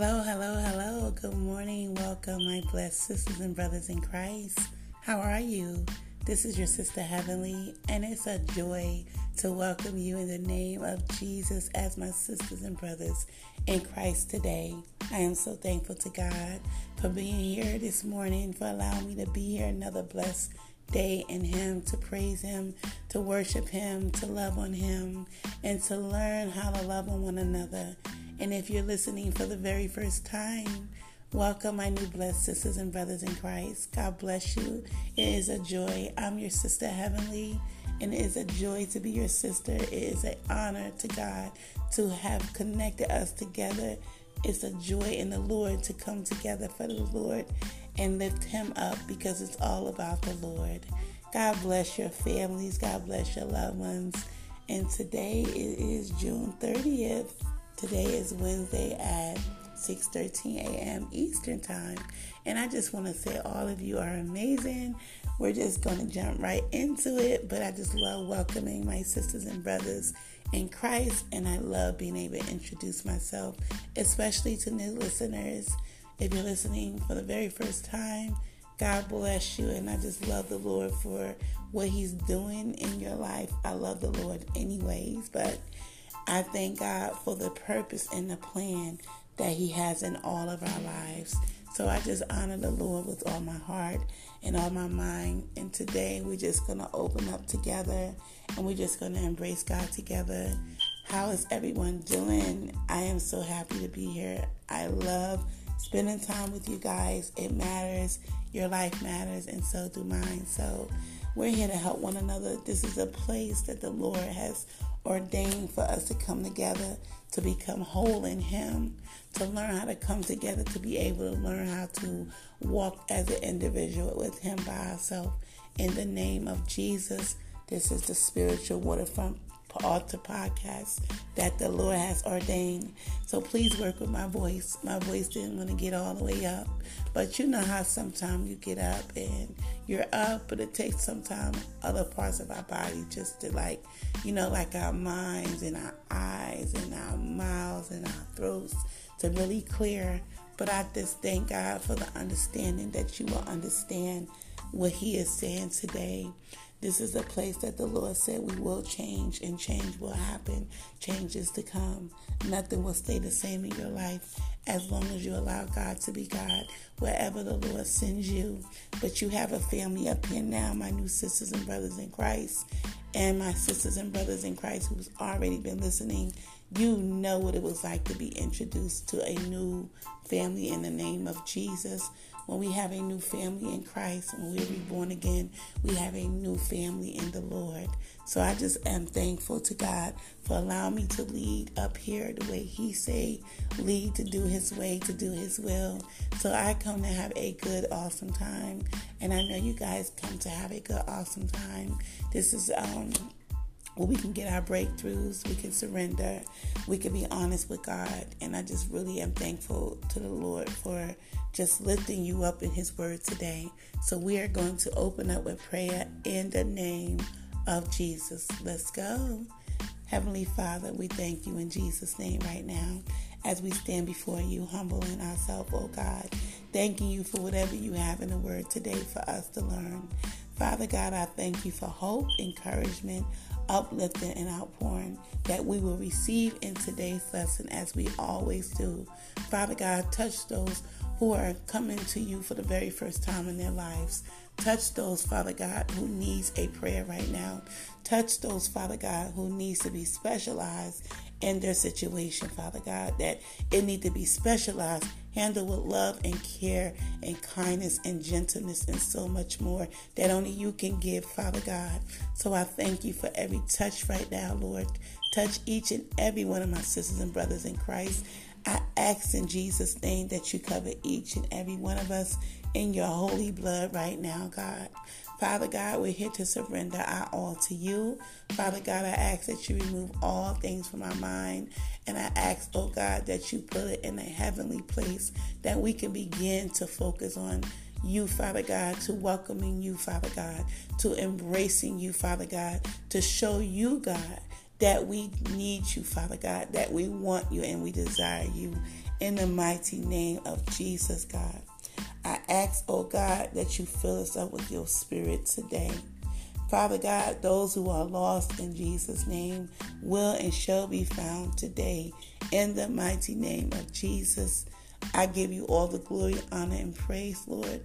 Hello, hello, hello. Good morning. Welcome, my blessed sisters and brothers in Christ. How are you? This is your sister Heavenly, and it's a joy to welcome you in the name of Jesus as my sisters and brothers in Christ today. I am so thankful to God for being here this morning, for allowing me to be here another blessed day in Him, to praise Him, to worship Him, to love on Him, and to learn how to love on one another. And if you're listening for the very first time, welcome, my new blessed sisters and brothers in Christ. God bless you. It is a joy. I'm your sister Heavenly, and it is a joy to be your sister. It is an honor to God to have connected us together. It's a joy in the Lord to come together for the Lord and lift Him up because it's all about the Lord. God bless your families. God bless your loved ones. And today it is June 30th. Today is Wednesday at 6:13 a.m. Eastern Time, and I just want to say all of you are amazing. We're just going to jump right into it, but I just love welcoming my sisters and brothers in Christ, and I love being able to introduce myself, especially to new listeners. If you're listening for the very first time, God bless you, and I just love the Lord for what He's doing in your life. I love the Lord, anyways, but I thank God for the purpose and the plan that He has in all of our lives. So I just honor the Lord with all my heart and all my mind. And today we're just going to open up together and we're just going to embrace God together. How is everyone doing? I am so happy to be here. I love spending time with you guys. It matters. Your life matters, and so do mine. So we're here to help one another. This is a place that the Lord has ordained for us to come together to become whole in Him, to learn how to come together, to be able to learn how to walk as an individual with Him by ourselves. In the name of Jesus, this is the spiritual waterfront altar podcast that the Lord has ordained. So please work with my voice. My voice didn't want to get all the way up, but you know how sometimes you get up and you're up, but it takes sometimes other parts of our body just to like, you know, like our minds and our eyes and our mouths and our throats to really clear. But I just thank God for the understanding that you will understand what He is saying today. This is a place that the Lord said we will change and change will happen. Change is to come. Nothing will stay the same in your life as long as you allow God to be God wherever the Lord sends you. But you have a family up here now, my new sisters and brothers in Christ, and my sisters and brothers in Christ who's already been listening. You know what it was like to be introduced to a new family in the name of Jesus when we have a new family in Christ, when we're reborn again, we have a new family in the Lord. So I just am thankful to God for allowing me to lead up here the way He say lead to do His way, to do His will. So I come to have a good, awesome time, and I know you guys come to have a good, awesome time. This is um where we can get our breakthroughs, we can surrender, we can be honest with God. And I just really am thankful to the Lord for just lifting you up in His Word today. So we are going to open up with prayer in the name of Jesus. Let's go. Heavenly Father, we thank you in Jesus' name right now as we stand before you, humbling ourselves, oh God, thanking you for whatever you have in the Word today for us to learn. Father God, I thank you for hope, encouragement, uplifting and outpouring that we will receive in today's lesson as we always do. Father God, touch those who are coming to you for the very first time in their lives. Touch those, Father God, who needs a prayer right now. Touch those, Father God, who needs to be specialized in their situation, Father God, that it need to be specialized, handled with love and care and kindness and gentleness and so much more that only you can give, Father God. So I thank you for every touch right now, Lord. Touch each and every one of my sisters and brothers in Christ. I ask in Jesus' name that you cover each and every one of us in your holy blood right now, God. Father God, we're here to surrender our all to you. Father God, I ask that you remove all things from our mind. And I ask, oh God, that you put it in a heavenly place that we can begin to focus on you, Father God, to welcoming you, Father God, to embracing you, Father God, to show you, God, that we need you, Father God, that we want you and we desire you in the mighty name of Jesus, God. I ask, oh God, that you fill us up with your spirit today. Father God, those who are lost in Jesus' name will and shall be found today. In the mighty name of Jesus, I give you all the glory, honor, and praise, Lord.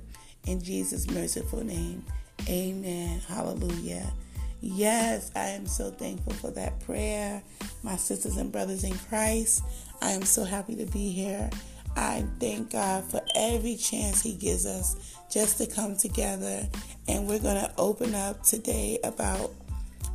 In Jesus' merciful name, amen. Hallelujah. Yes, I am so thankful for that prayer. My sisters and brothers in Christ, I am so happy to be here. I thank God for every chance He gives us just to come together. And we're going to open up today about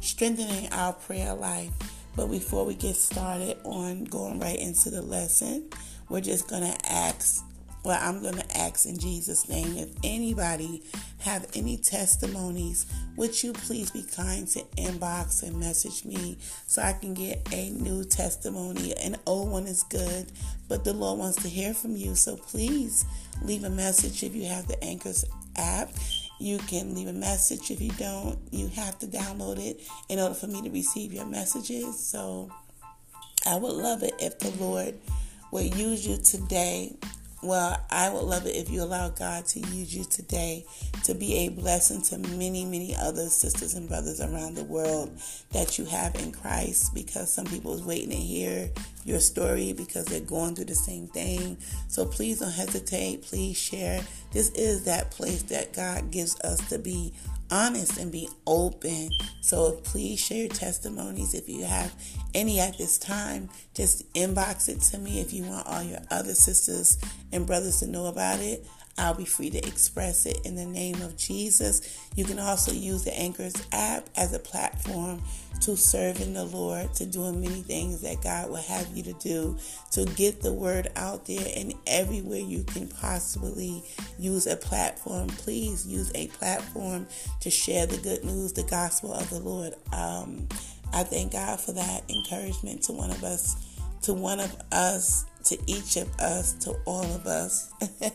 strengthening our prayer life. But before we get started on going right into the lesson, we're just going to ask well, I'm going to ask in Jesus' name if anybody have any testimonies, would you please be kind to inbox and message me so I can get a new testimony? An old one is good, but the Lord wants to hear from you. So please leave a message if you have the Anchors app. You can leave a message. If you don't, you have to download it in order for me to receive your messages. So I would love it if the Lord would use you today well, I would love it if you allow God to use you today to be a blessing to many, many other sisters and brothers around the world that you have in Christ because some people is waiting to hear your story because they're going through the same thing. So please don't hesitate. Please share. This is that place that God gives us to be honest and be open. So please share your testimonies if you have any at this time. Just inbox it to me if you want all your other sisters and brothers to know about it. I'll be free to express it in the name of Jesus. You can also use the Anchors app as a platform to serve in the Lord, to doing many things that God will have you to do, to get the word out there and everywhere you can possibly use a platform. Please use a platform to share the good news, the gospel of the Lord. Um, I thank God for that encouragement to one of us, to one of us to each of us, to all of us.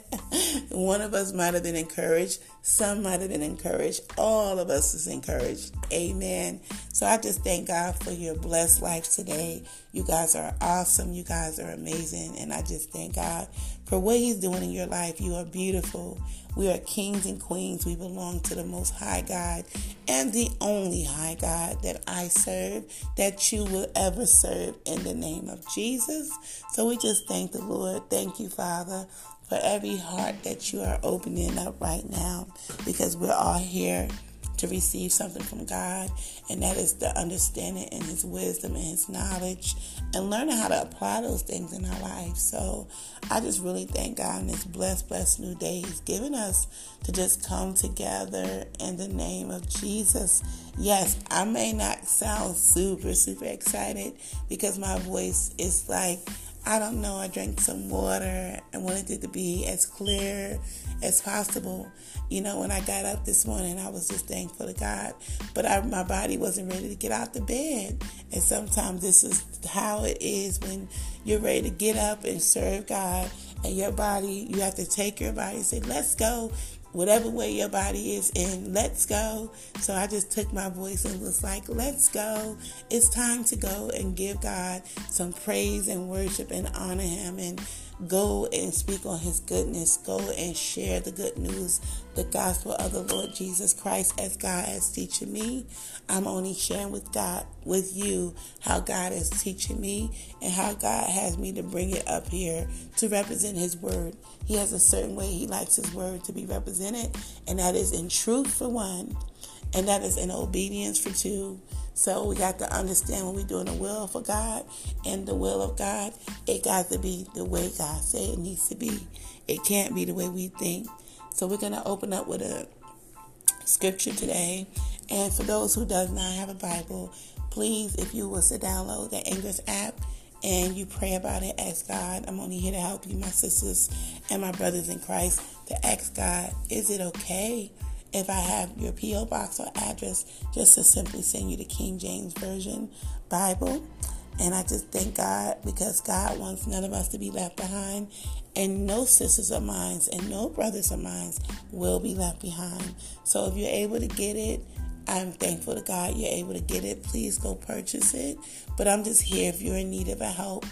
One of us might have been encouraged. Some might have been encouraged. All of us is encouraged. Amen. So I just thank God for your blessed life today. You guys are awesome. You guys are amazing. And I just thank God for what He's doing in your life. You are beautiful. We are kings and queens. We belong to the Most High God and the only High God that I serve, that you will ever serve in the name of Jesus. So we just thank the Lord. Thank you, Father, for every heart that you are opening up right now because we're all here to receive something from God, and that is the understanding and His wisdom and His knowledge, and learning how to apply those things in our life. So I just really thank God in this blessed, blessed new day He's given us to just come together in the name of Jesus. Yes, I may not sound super, super excited because my voice is like, I don't know, I drank some water and wanted it to be as clear as possible. You know, when I got up this morning, I was just thankful to God, but I, my body wasn't ready to get out the bed. And sometimes this is how it is when you're ready to get up and serve God, and your body, you have to take your body and say, Let's go whatever way your body is in, let's go. So I just took my voice and was like, let's go. It's time to go and give God some praise and worship and honor Him and go and speak on His goodness. Go and share the good news, the gospel of the Lord Jesus Christ as God is teaching me. I'm only sharing with God, with you, how God is teaching me and how God has me to bring it up here to represent His word. He has a certain way He likes His word to be represented, and that is in truth for one, and that is in obedience for two. So we got to understand when we're doing the will for God and the will of God, it got to be the way God said it needs to be. It can't be the way we think. So we're to open up with a scripture today. And for those who does not have a Bible, please, if you will to download the Anchors app and you pray about it, ask God. I'm only here to help you, my sisters and my brothers in Christ, to ask God, is it okay if I have your P.O. box or address just to simply send you the King James Version Bible? And I just thank God because God wants none of us to be left behind. And no sisters of mine and no brothers of mine will be left behind. So if you're able to get it, I'm thankful to God you're able to get it. Please go purchase it. But I'm just here if you're in need of a help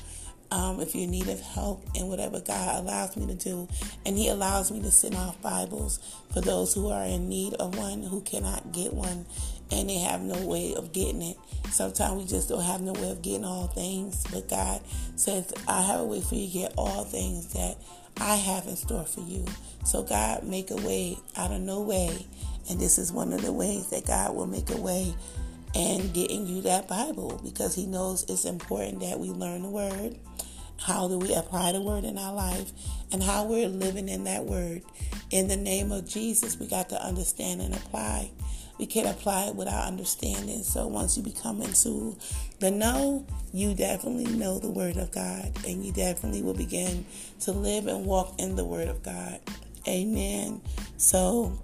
um, if you need of help in whatever God allows me to do. And He allows me to send off Bibles for those who are in need of one who cannot get one and they have no way of getting it. Sometimes we just don't have no way of getting all things. But God says, I have a way for you to get all things that I have in store for you. So God make a way out of no way. And this is one of the ways that God will make a way and getting you that Bible because He knows it's important that we learn the Word. How do we apply the Word in our life and how we're living in that Word? In the name of Jesus, we got to understand and apply. We can't apply it without understanding. So once you become into the know, you definitely know the Word of God and you definitely will begin to live and walk in the Word of God. Amen. So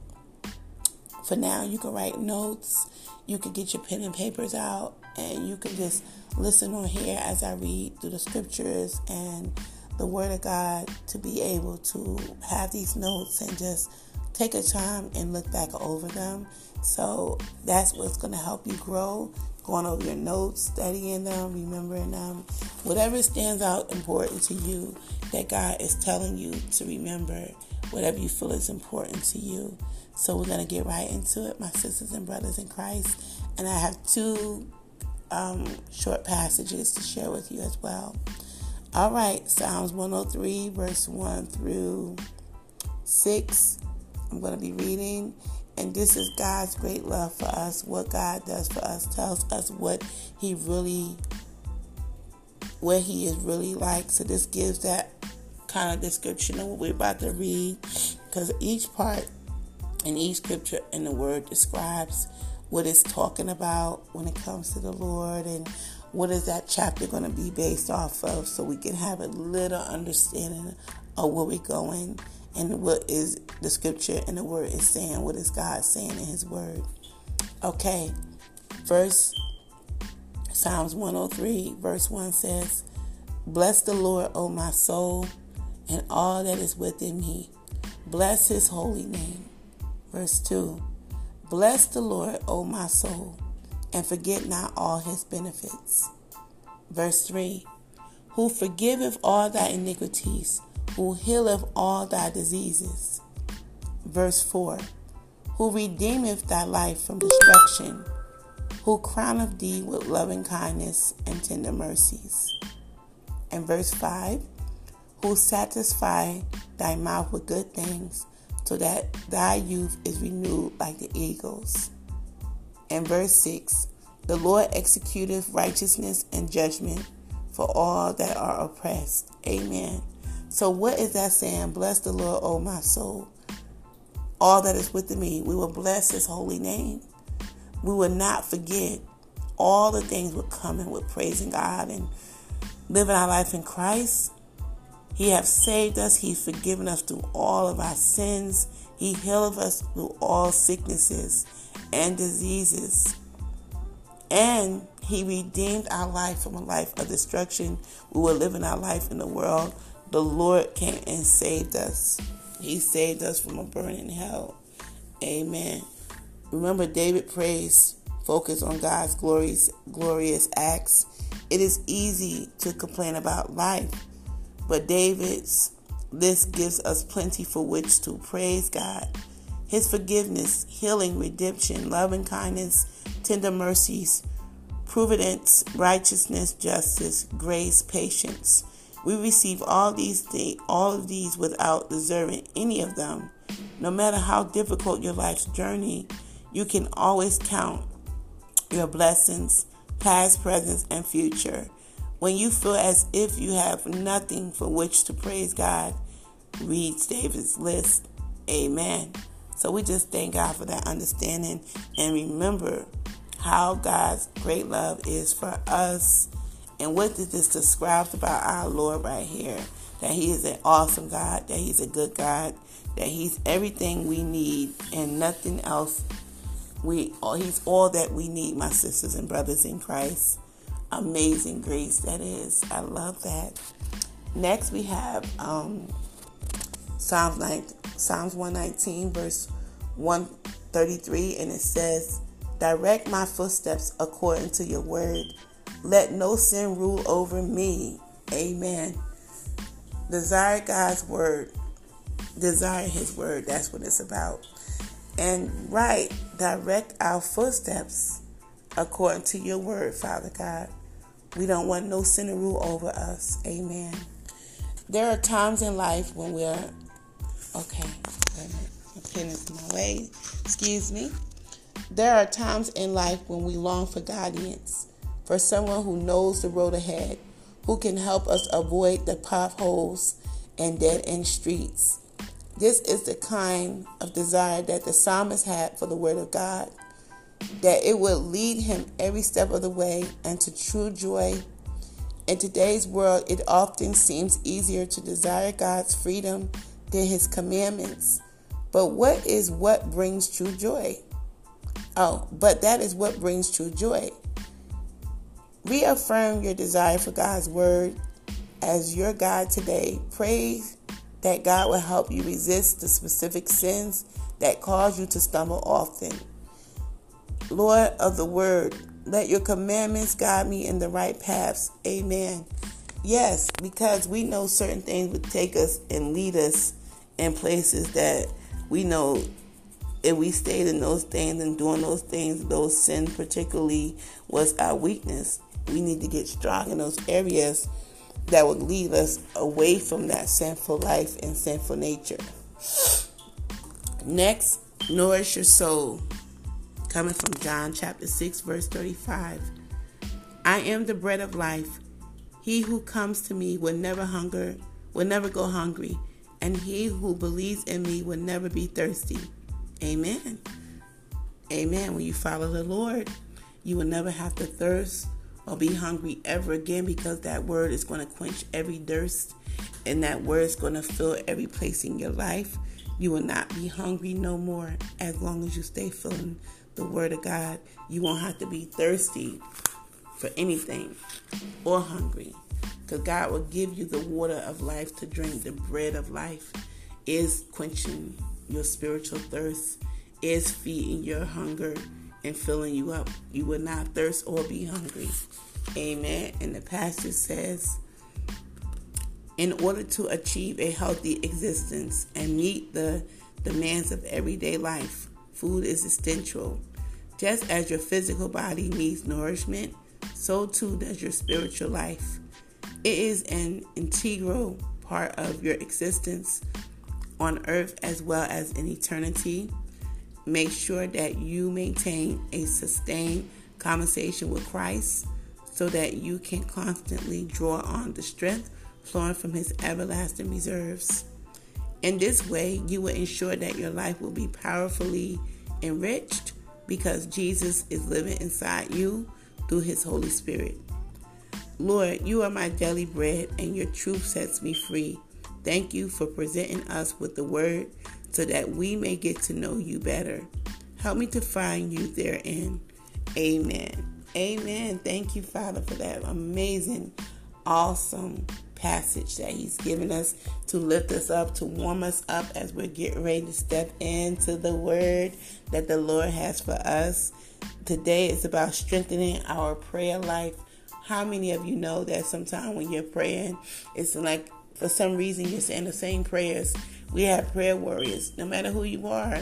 for now, you can write notes you could get your pen and papers out and you can just listen on here as I read through the scriptures and the Word of God to be able to have these notes and just take a time and look back over them. So that's what's going to help you grow. Going over your notes, studying them, remembering them, whatever stands out important to you that God is telling you to remember, whatever you feel is important to you. So we're going to get right into it, my sisters and brothers in Christ. And I have two um, short passages to share with you as well. All right, Psalms 103, verse 1 through 6. I'm going to be reading. And this is God's great love for us. What God does for us tells us what He really, what He is really like. So this gives that kind of description of what we're about to read. Because each part and each scripture in the word describes what it's talking about when it comes to the Lord and what is that chapter going to be based off of so we can have a little understanding of where we're going and what is the scripture and the word is saying, what is God saying in his word. Okay, first Psalms 103, verse 1 says, Bless the Lord, O my soul, and all that is within me. Bless his holy name. Verse 2 Bless the Lord, O my soul, and forget not all his benefits. Verse 3 Who forgiveth all thy iniquities, who healeth all thy diseases. Verse 4 Who redeemeth thy life from destruction, who crowneth thee with loving kindness and tender mercies. And verse 5 Who satisfy thy mouth with good things so that thy youth is renewed like the eagles. And verse 6 The Lord executeth righteousness and judgment for all that are oppressed. Amen. So, what is that saying? Bless the Lord, O my soul. All that is within me, we will bless his holy name. We will not forget all the things we're coming with praising God and living our life in Christ he hath saved us. He's forgiven us through all of our sins. He healed us through all sicknesses and diseases. And he redeemed our life from a life of destruction. We were living our life in the world. The Lord came and saved us. He saved us from a burning hell. Amen. Remember, David prays, focus on God's glorious, glorious acts. It is easy to complain about life but David's list gives us plenty for which to praise God. His forgiveness, healing, redemption, loving kindness, tender mercies, providence, righteousness, justice, grace, patience. We receive all these things, all of these without deserving any of them. No matter how difficult your life's journey, you can always count your blessings, past, present, and future. When you feel as if you have nothing for which to praise God, read David's list. Amen. So we just thank God for that understanding and remember how God's great love is for us. And what this describe about our Lord right here? That He is an awesome God, that He's a good God, that He's everything we need and nothing else. We, He's all that we need, my sisters and brothers in Christ amazing grace that is. I love that. Next, we have um, Psalms, 9, Psalms 119, verse 133, and it says, Direct my footsteps according to your word. Let no sin rule over me. Amen. Desire God's word. Desire his word. That's what it's about. And right, direct our footsteps according to your word, Father God. We don't want no sin to rule over us. Amen. There are times in life when we're okay. My pen is my way. Excuse me. There are times in life when we long for guidance, for someone who knows the road ahead, who can help us avoid the potholes and dead end streets. This is the kind of desire that the psalmist had for the Word of God, that it would lead him every step of the way and to true joy. In today's world, it often seems easier to desire God's freedom than His commandments. But what is what brings true joy? Oh, but that is what brings true joy. Reaffirm your desire for God's word as your God today. Pray that God will help you resist the specific sins that cause you to stumble often. Lord of the word, let your commandments guide me in the right paths. Amen. Yes, because we know certain things would take us and lead us in places that we know if we stayed in those things and doing those things, those sins particularly was our weakness. We need to get strong in those areas that would lead us away from that sinful life and sinful nature. Next, nourish your soul. Coming from John chapter 6, verse 35. I am the bread of life. He who comes to me will never hunger, will never go hungry, and he who believes in me will never be thirsty. Amen. Amen. When you follow the Lord, you will never have to thirst or be hungry ever again because that word is going to quench every thirst and that word is going to fill every place in your life. You will not be hungry no more as long as you stay filling the word of God. You won't have to be thirsty for anything or hungry because God will give you the water of life to drink. The bread of life is quenching your spiritual thirst, is feeding your hunger and filling you up. You will not thirst or be hungry. Amen. And the passage says, in order to achieve a healthy existence and meet the demands of everyday life, food is essential. Just as your physical body needs nourishment, so too does your spiritual life. It is an integral part of your existence on earth as well as in eternity. Make sure that you maintain a sustained conversation with Christ so that you can constantly draw on the strength flowing from His everlasting reserves. In this way, you will ensure that your life will be powerfully enriched because Jesus is living inside you through His Holy Spirit. Lord, you are my daily bread, and your truth sets me free. Thank you for presenting us with the word so that we may get to know you better. Help me to find you therein. Amen. Amen. Thank you, Father, for that amazing, awesome passage that He's given us to lift us up, to warm us up as we're getting ready to step into the word that the Lord has for us. Today is about strengthening our prayer life. How many of you know that sometimes when you're praying, it's like for some reason you're saying the same prayers. We have prayer warriors. No matter who you are,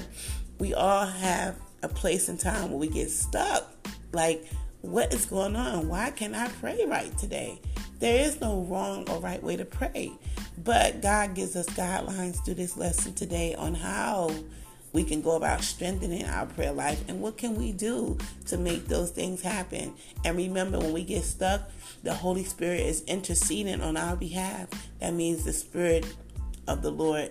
we all have a place in time where we get stuck. Like, what is going on? Why can't I pray right today? There is no wrong or right way to pray. But God gives us guidelines through this lesson today on how we can go about strengthening our prayer life and what can we do to make those things happen and remember when we get stuck the holy spirit is interceding on our behalf that means the spirit of the lord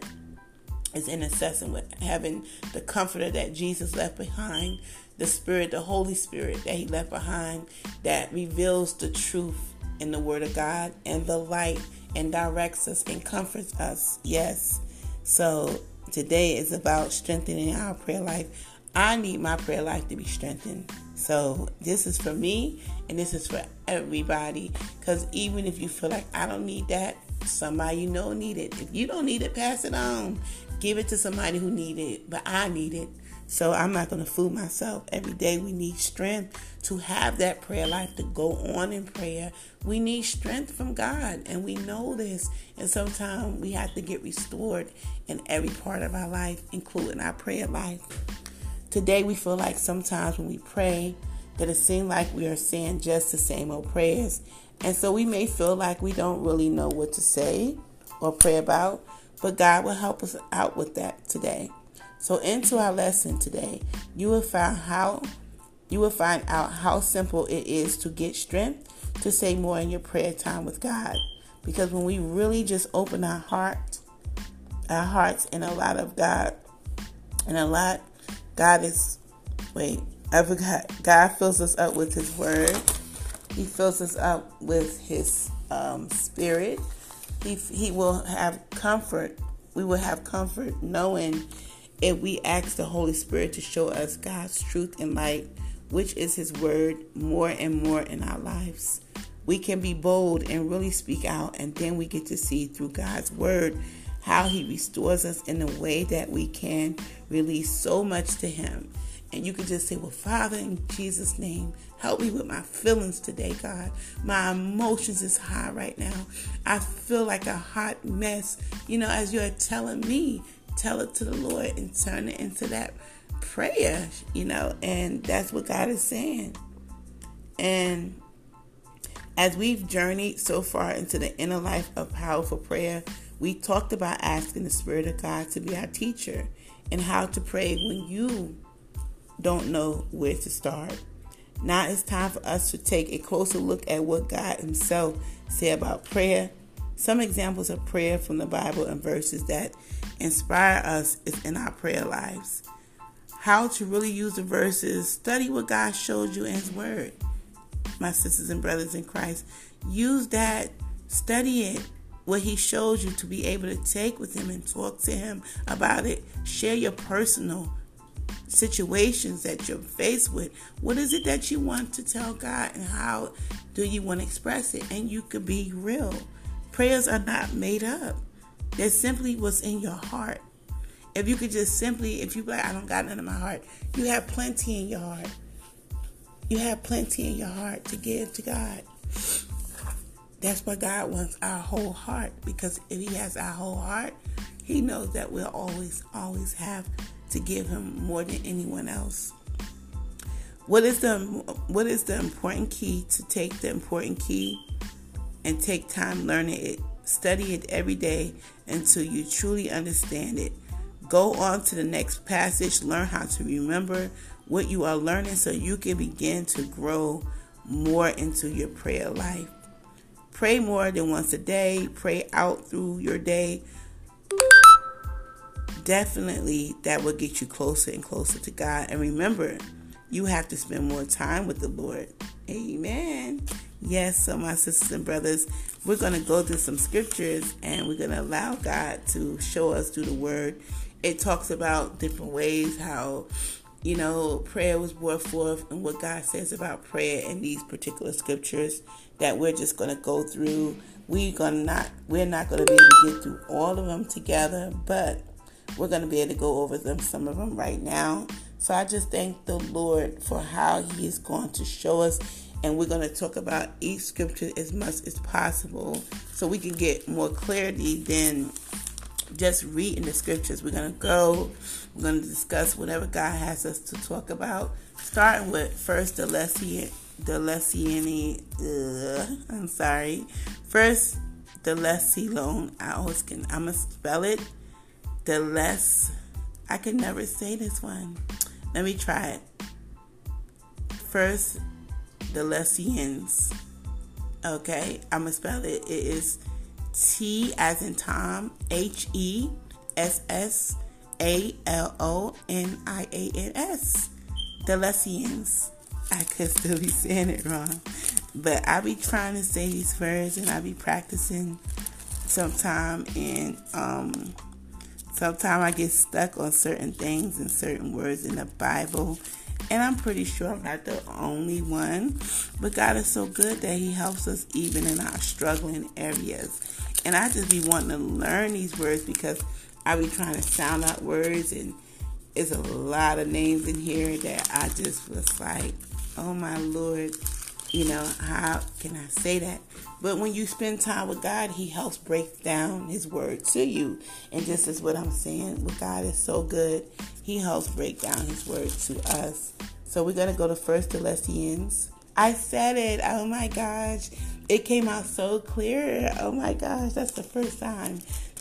is intercessing with heaven the comforter that jesus left behind the spirit the holy spirit that he left behind that reveals the truth in the word of god and the light and directs us and comforts us yes so today is about strengthening our prayer life. I need my prayer life to be strengthened. So this is for me and this is for everybody. Because even if you feel like I don't need that, somebody you know need it. If you don't need it, pass it on. Give it to somebody who need it. But I need it. So I'm not going to fool myself. Every day we need strength to have that prayer life, to go on in prayer. We need strength from God, and we know this. And sometimes we have to get restored in every part of our life, including our prayer life. Today we feel like sometimes when we pray, that it seems like we are saying just the same old prayers. And so we may feel like we don't really know what to say or pray about, but God will help us out with that today. So into our lesson today, you will find how you will find out how simple it is to get strength to say more in your prayer time with God. Because when we really just open our heart, our hearts and a lot of God and a lot God is wait, I forgot. God fills us up with His Word. He fills us up with His um, Spirit. He, he will have comfort. We will have comfort knowing if we ask the Holy Spirit to show us God's truth and light, which is His Word, more and more in our lives. We can be bold and really speak out, and then we get to see through God's Word how He restores us in a way that we can release so much to Him. And you can just say, Well, Father, in Jesus' name, help me with my feelings today, God. My emotions is high right now. I feel like a hot mess. You know, as you're telling me, tell it to the Lord and turn it into that prayer, you know, and that's what God is saying. And as we've journeyed so far into the inner life of powerful prayer, we talked about asking the Spirit of God to be our teacher and how to pray when you don't know where to start. Now it's time for us to take a closer look at what God Himself said about prayer. Some examples of prayer from the Bible and verses that inspire us is in our prayer lives. How to really use the verses, study what God showed you in His Word. My sisters and brothers in Christ, use that, study it, what He showed you to be able to take with Him and talk to Him about it. Share your personal situations that you're faced with. What is it that you want to tell God, and how do you want to express it? And you could be real. Prayers are not made up. They're simply what's in your heart. If you could just simply, if you like, I don't got none in my heart, you have plenty in your heart. You have plenty in your heart to give to God. That's what God wants our whole heart. Because if He has our whole heart, He knows that we'll always, always have to give Him more than anyone else. What is the what is the important key to take the important key and take time learning it? Study it every day until you truly understand it. Go on to the next passage, learn how to remember what you are learning so you can begin to grow more into your prayer life. Pray more than once a day, pray out through your day. Definitely, that will get you closer and closer to God. And remember, you have to spend more time with the Lord. Amen. Yes, so my sisters and brothers, we're going to go through some scriptures and we're going to allow God to show us through the word. It talks about different ways how, you know, prayer was brought forth and what God says about prayer in these particular scriptures that we're just going to go through. We're going to not, we're not going to be able to get through all of them together, but we're going to be able to go over them, some of them right now. So I just thank the Lord for how He is going to show us and we're going to talk about each scripture as much as possible so we can get more clarity than just reading the scriptures. We're going to go, we're going to discuss whatever God has us to talk about, starting with first the Lessian, the Lessiani, uh, I'm sorry, first the Lessilon. I always can, I'm going to spell it, the less, I can never say this one. Let me try it. First, the Lessians. Okay, I'm gonna spell it. It is T as in Tom, H E S S A L O N I A N S. The Lessians. I could still be saying it wrong, but I be trying to say these words and I be practicing sometime and um sometimes I get stuck on certain things and certain words in the Bible and I'm pretty sure I'm not the only one. But God is so good that He helps us even in our struggling areas. And I just be wanting to learn these words because I be trying to sound out words and it's a lot of names in here that I just was like, oh my Lord, you know, how can I say that? But when you spend time with God, He helps break down His word to you. And this is what I'm saying. With God is so good. He helps break down His word to us. So we're gonna go to First Thessalonians. I said it. Oh my gosh. It came out so clear. Oh my gosh. That's the first time.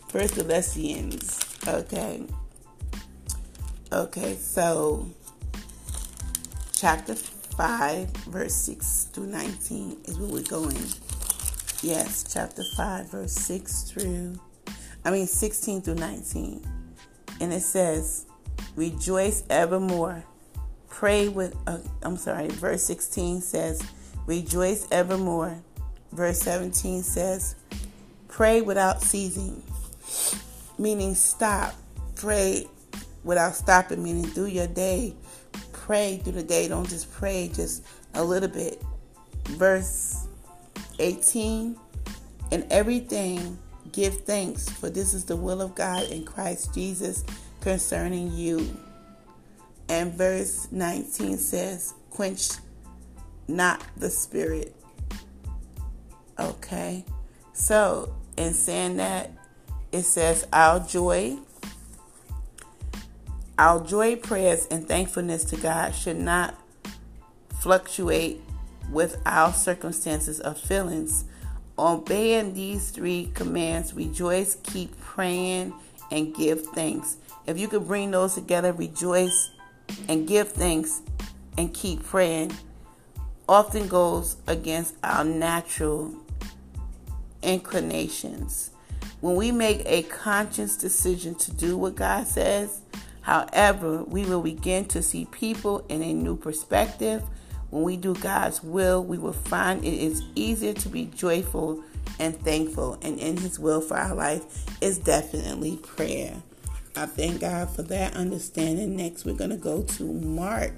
First Thessalonians. Okay. Okay, so chapter 5, verse 6 through 19 is where we're going. Yes, chapter 5, verse 6 through, I mean 16 through 19. And it says, Rejoice evermore. Pray with, uh, I'm sorry, verse 16 says, Rejoice evermore. Verse 17 says, Pray without ceasing, meaning stop. Pray without stopping, meaning through your day. Pray through the day. Don't just pray just a little bit. Verse 18 In everything, give thanks, for this is the will of God in Christ Jesus concerning you. And verse 19 says, Quench not the spirit. Okay. So, in saying that, it says, Our joy our joy prayers and thankfulness to God should not fluctuate with our circumstances or feelings. Obeying these three commands rejoice, keep praying, and give thanks. If you could bring those together, rejoice and give thanks and keep praying, often goes against our natural inclinations. When we make a conscious decision to do what God says, However, we will begin to see people in a new perspective. When we do God's will, we will find it is easier to be joyful and thankful. And in His will for our life is definitely prayer. I thank God for that understanding. Next, we're going to go to Mark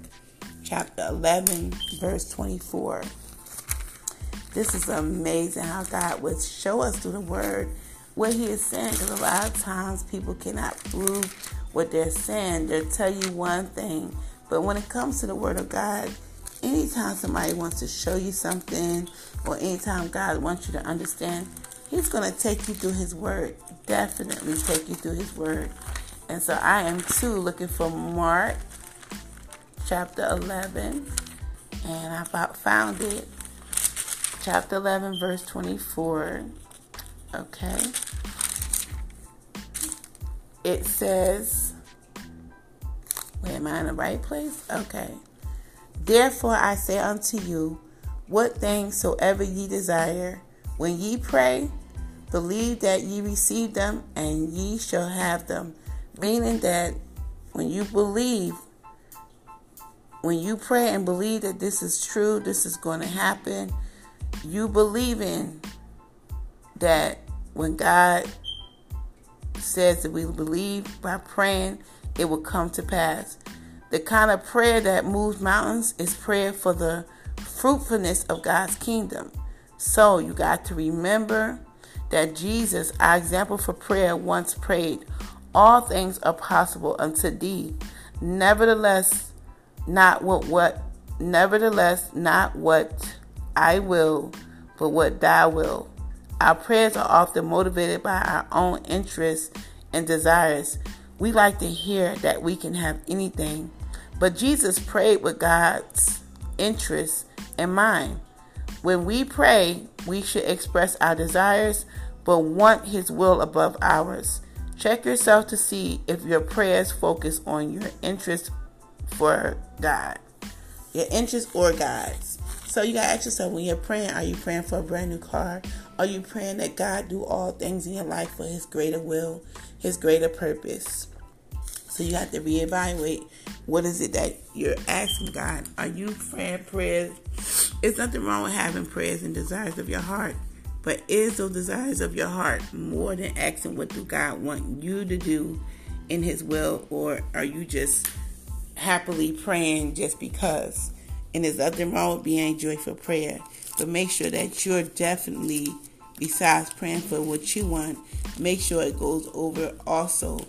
chapter 11, verse 24. This is amazing how God would show us through the word what He is saying. Because a lot of times people cannot prove what they're saying. They'll tell you one thing. But when it comes to the Word of God, anytime somebody wants to show you something, or anytime God wants you to understand, He's going to take you through His Word. Definitely take you through His Word. And so I am too looking for Mark chapter 11. And I found it. Chapter 11, verse 24. Okay. It says, Wait, am I in the right place? Okay. Therefore I say unto you, what things soever ye desire, when ye pray, believe that ye receive them, and ye shall have them. Meaning that when you believe, when you pray and believe that this is true, this is going to happen, you believe in that when God says that we believe by praying it will come to pass. The kind of prayer that moves mountains is prayer for the fruitfulness of God's kingdom. So you got to remember that Jesus, our example for prayer, once prayed, All things are possible unto thee. Nevertheless, not what what nevertheless, not what I will, but what thou will. Our prayers are often motivated by our own interests and desires. We like to hear that we can have anything, but Jesus prayed with God's interests in mind. When we pray, we should express our desires, but want His will above ours. Check yourself to see if your prayers focus on your interest for God, your interest or God's. So you gotta ask yourself when you're praying, are you praying for a brand new car? Are you praying that God do all things in your life for his greater will, his greater purpose? So you have to reevaluate what is it that you're asking God. Are you praying prayers? It's nothing wrong with having prayers and desires of your heart. But is those desires of your heart more than asking what do God want you to do in his will? Or are you just happily praying just because? And there's nothing wrong with being joyful prayer. But make sure that you're definitely, besides praying for what you want, make sure it goes over also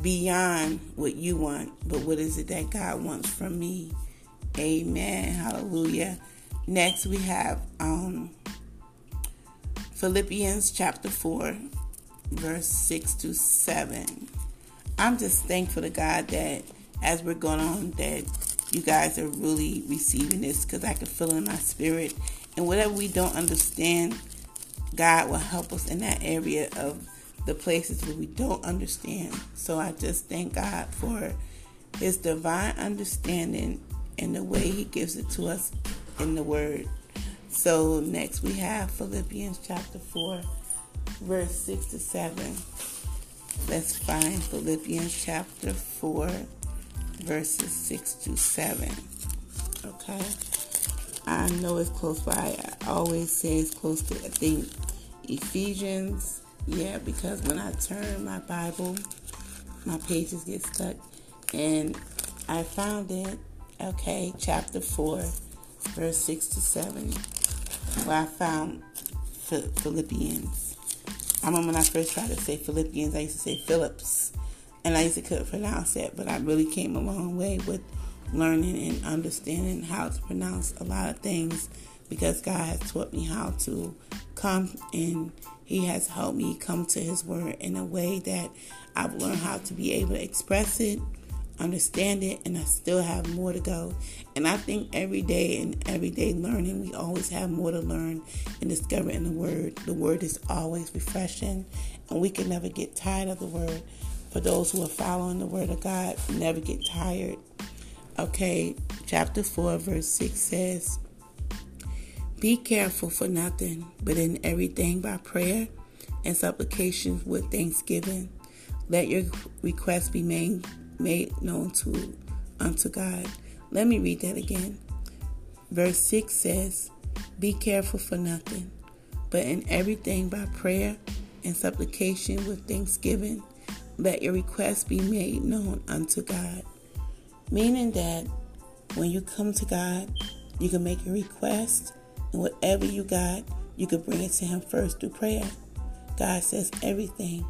beyond what you want, but what is it that God wants from me? Amen. Hallelujah. Next we have um, Philippians chapter 4, verse 6 to 7. I'm just thankful to God that as we're going on that you guys are really receiving this because I can feel in my spirit. And whatever we don't understand, God will help us in that area of the places where we don't understand. So I just thank God for his divine understanding and the way he gives it to us in the word. So next we have Philippians chapter 4 verse 6 to 7. Let's find Philippians chapter 4 verses 6 to 7. Okay? I know it's close by. I always say it's close to, I think, Ephesians. Yeah, because when I turn my Bible, my pages get stuck. And I found it, okay, chapter 4, verse 6 to 7, where I found Philippians. I remember when I first tried to say Philippians, I used to say Phillips. And I used to couldn't pronounce that, but I really came a long way with learning and understanding how to pronounce a lot of things because God has taught me how to come and He has helped me come to His Word in a way that I've learned how to be able to express it, understand it, and I still have more to go. And I think every day and everyday learning, we always have more to learn and discover in the Word. The Word is always refreshing, and we can never get tired of the Word. For those who are following the Word of God, never get tired Okay, chapter 4, verse 6 says, Be careful for nothing, but in everything by prayer and supplications with thanksgiving. Let your requests be made, made known to unto God. Let me read that again. Verse 6 says, Be careful for nothing, but in everything by prayer and supplication with thanksgiving, let your requests be made known unto God. Meaning that when you come to God, you can make a request, and whatever you got, you can bring it to Him first through prayer. God says everything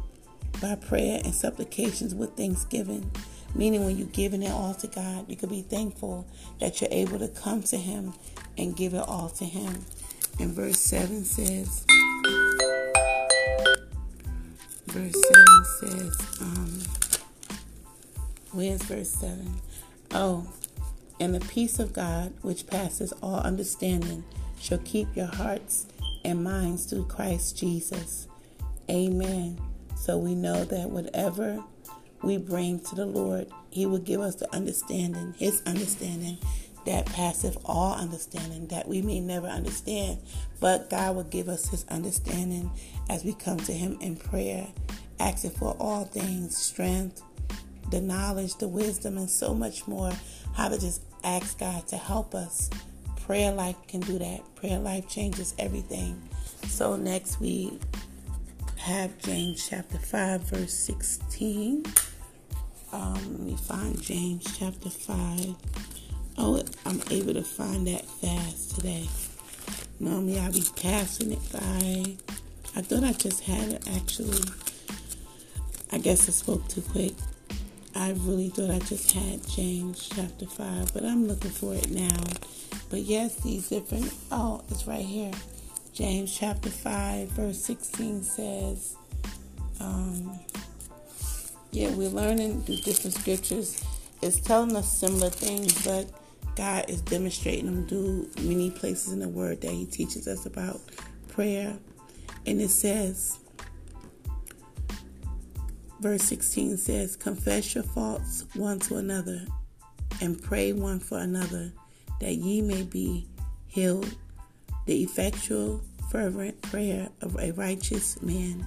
by prayer and supplications with thanksgiving. Meaning, when you're giving it all to God, you can be thankful that you're able to come to Him and give it all to Him. And verse 7 says, verse 7 says, um, where's verse 7? Oh, and the peace of God, which passes all understanding, shall keep your hearts and minds through Christ Jesus. Amen. So we know that whatever we bring to the Lord, He will give us the understanding, His understanding that passeth all understanding that we may never understand. But God will give us His understanding as we come to Him in prayer, asking for all things strength the knowledge, the wisdom, and so much more. How to just ask God to help us. Prayer life can do that. Prayer life changes everything. So next we have James chapter 5, verse 16. Um, let me find James chapter 5. Oh, I'm able to find that fast today. Normally I'll be passing it by. I thought I just had it actually. I guess I spoke too quick. I really thought I just had James chapter 5, but I'm looking for it now. But yes, these different, oh, it's right here. James chapter 5, verse 16 says, um, yeah, we're learning the different scriptures. It's telling us similar things, but God is demonstrating them through many places in the Word that He teaches us about prayer. And it says, Verse 16 says, Confess your faults one to another, and pray one for another, that ye may be healed. The effectual, fervent prayer of a righteous man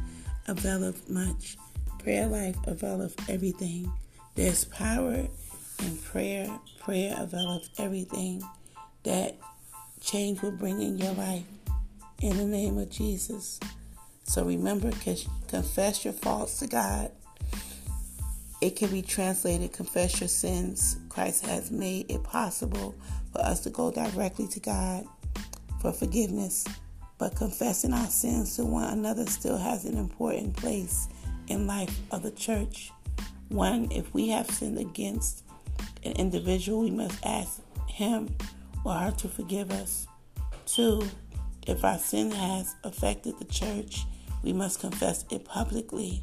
availeth much. Prayer life availeth everything. There's power in prayer. Prayer availeth everything that change will bring in your life. In the name of Jesus. So remember, confess your faults to God it can be translated confess your sins. Christ has made it possible for us to go directly to God for forgiveness. But confessing our sins to one another still has an important place in life of the church. One, if we have sinned against an individual, we must ask him or her to forgive us. Two, if our sin has affected the church, we must confess it publicly.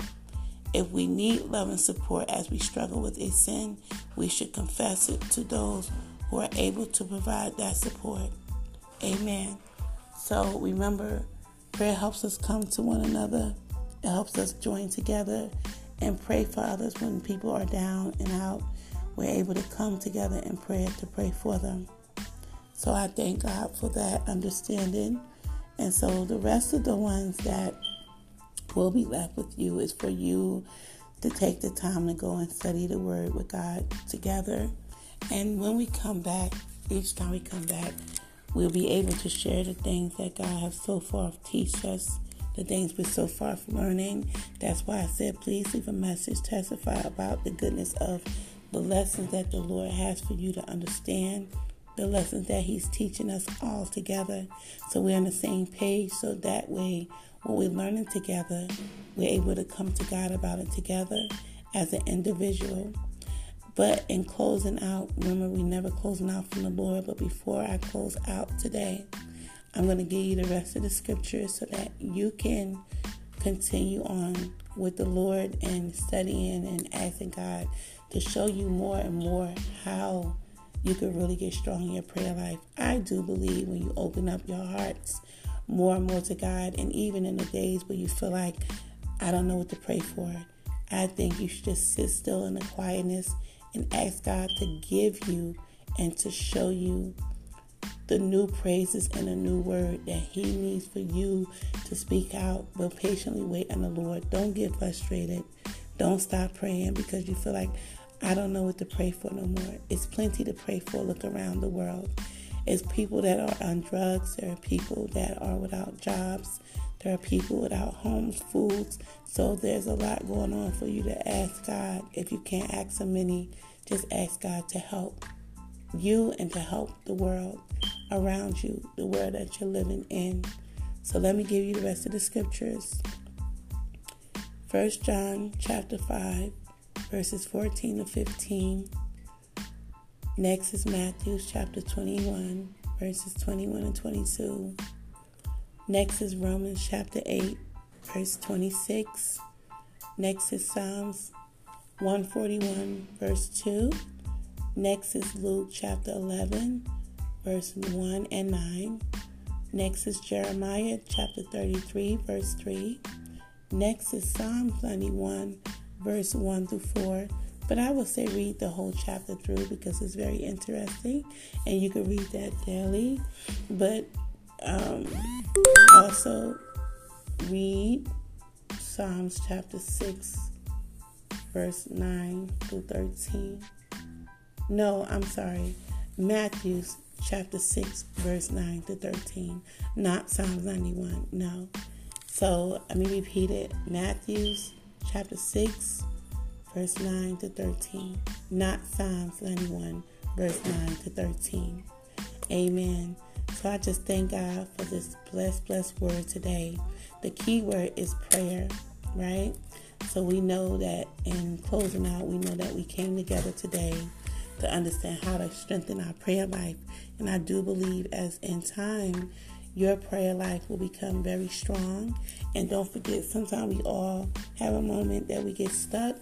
If we need love and support as we struggle with a sin, we should confess it to those who are able to provide that support. Amen. So remember, prayer helps us come to one another, it helps us join together and pray for others when people are down and out. We're able to come together in prayer to pray for them. So I thank God for that understanding. And so the rest of the ones that will be left with you is for you to take the time to go and study the Word with God together. And when we come back, each time we come back, we'll be able to share the things that God has so far teach us, the things we're so far learning. That's why I said, please leave a message, testify about the goodness of the lessons that the Lord has for you to understand, the lessons that He's teaching us all together. So we're on the same page, so that way when we're learning together, we're able to come to God about it together as an individual. But in closing out, remember we never closing out from the Lord. But before I close out today, I'm going to give you the rest of the scriptures so that you can continue on with the Lord and studying and asking God to show you more and more how you can really get strong in your prayer life. I do believe when you open up your hearts more and more to God. And even in the days where you feel like, I don't know what to pray for, I think you should just sit still in the quietness and ask God to give you and to show you the new praises and a new word that He needs for you to speak out. But patiently wait on the Lord. Don't get frustrated. Don't stop praying because you feel like, I don't know what to pray for no more. It's plenty to pray for. Look around the world. It's people that are on drugs. There are people that are without jobs. There are people without homes, foods. So there's a lot going on for you to ask God. If you can't ask Him many, just ask God to help you and to help the world around you, the world that you're living in. So let me give you the rest of the scriptures. First John chapter 5, verses 14 to 15. Next is Matthew chapter 21, verses 21 and 22. Next is Romans chapter 8, verse 26. Next is Psalms 141, verse 2. Next is Luke chapter 11, verse 1 and 9. Next is Jeremiah chapter 33, verse 3. Next is Psalm 91, verse 1 through 4. But I would say read the whole chapter through because it's very interesting and you can read that daily. But um, also read Psalms chapter 6, verse 9 through 13. No, I'm sorry. Matthew's chapter 6, verse 9 to 13. Not Psalms 91. No. So let me repeat it. Matthew's chapter 6, verse 9 to 13, not Psalms 91, verse 9 to 13. Amen. So I just thank God for this blessed, blessed word today. The key word is prayer, right? So we know that in closing out, we know that we came together today to understand how to strengthen our prayer life. And I do believe as in time, your prayer life will become very strong. And don't forget, sometimes we all have a moment that we get stuck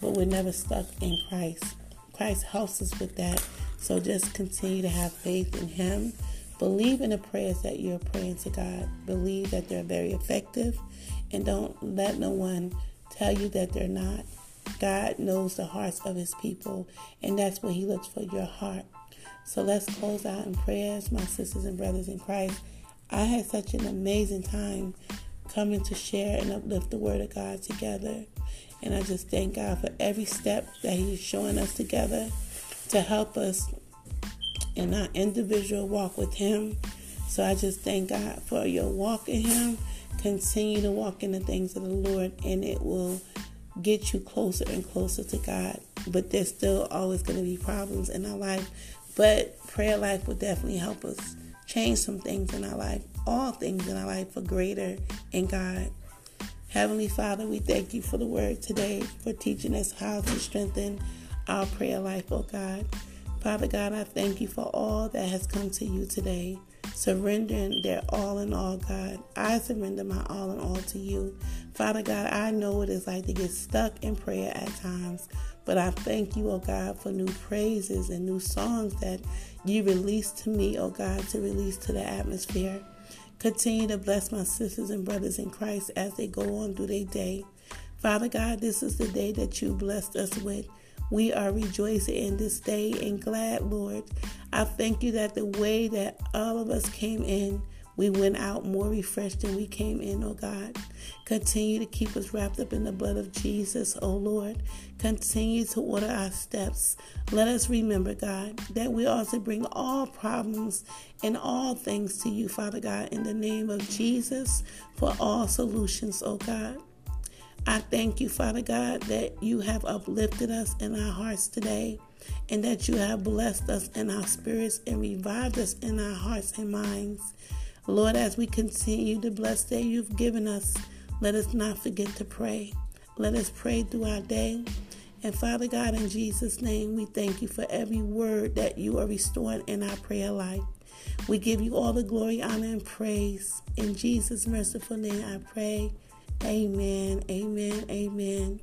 but we're never stuck in Christ. Christ helps us with that. So just continue to have faith in Him. Believe in the prayers that you're praying to God. Believe that they're very effective. And don't let no one tell you that they're not. God knows the hearts of His people, and that's what He looks for your heart. So let's close out in prayers, my sisters and brothers in Christ. I had such an amazing time coming to share and uplift the Word of God together. And I just thank God for every step that He's showing us together to help us in our individual walk with Him. So I just thank God for your walk in Him. Continue to walk in the things of the Lord, and it will get you closer and closer to God. But there's still always going to be problems in our life. But prayer life will definitely help us change some things in our life, all things in our life for greater in God. Heavenly Father, we thank you for the word today, for teaching us how to strengthen our prayer life, oh God. Father God, I thank you for all that has come to you today, surrendering their all in all, God. I surrender my all in all to you. Father God, I know what it's like to get stuck in prayer at times, but I thank you, oh God, for new praises and new songs that you release to me, oh God, to release to the atmosphere. Continue to bless my sisters and brothers in Christ as they go on through their day. Father God, this is the day that you blessed us with. We are rejoicing in this day and glad, Lord. I thank you that the way that all of us came in, we went out more refreshed than we came in, oh God. Continue to keep us wrapped up in the blood of Jesus, oh Lord. Continue to order our steps. Let us remember, God, that we also bring all problems and all things to you, Father God, in the name of Jesus for all solutions, oh God. I thank you, Father God, that you have uplifted us in our hearts today and that you have blessed us in our spirits and revived us in our hearts and minds. Lord, as we continue to bless day you've given us, let us not forget to pray. Let us pray through our day. And Father God, in Jesus' name, we thank you for every word that you are restoring in our prayer life. We give you all the glory, honor, and praise. In Jesus' merciful name, I pray. Amen, amen, amen.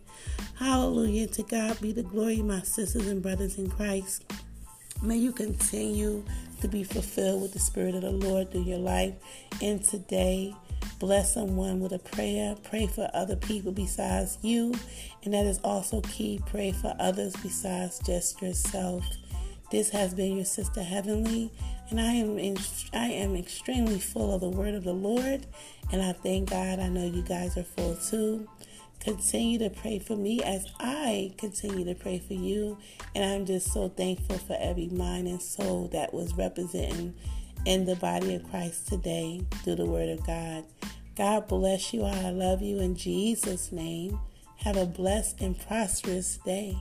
Hallelujah. To God be the glory, my sisters and brothers in Christ. May you continue to be fulfilled with the Spirit of the Lord through your life. And today, bless someone with a prayer. Pray for other people besides you. And that is also key. Pray for others besides just yourself. This has been your sister Heavenly, and I am in, I am extremely full of the word of the Lord, and I thank God. I know you guys are full too. Continue to pray for me as I continue to pray for you. And I'm just so thankful for every mind and soul that was representing in the body of Christ today through the Word of God. God bless you. I love you in Jesus' name. Have a blessed and prosperous day.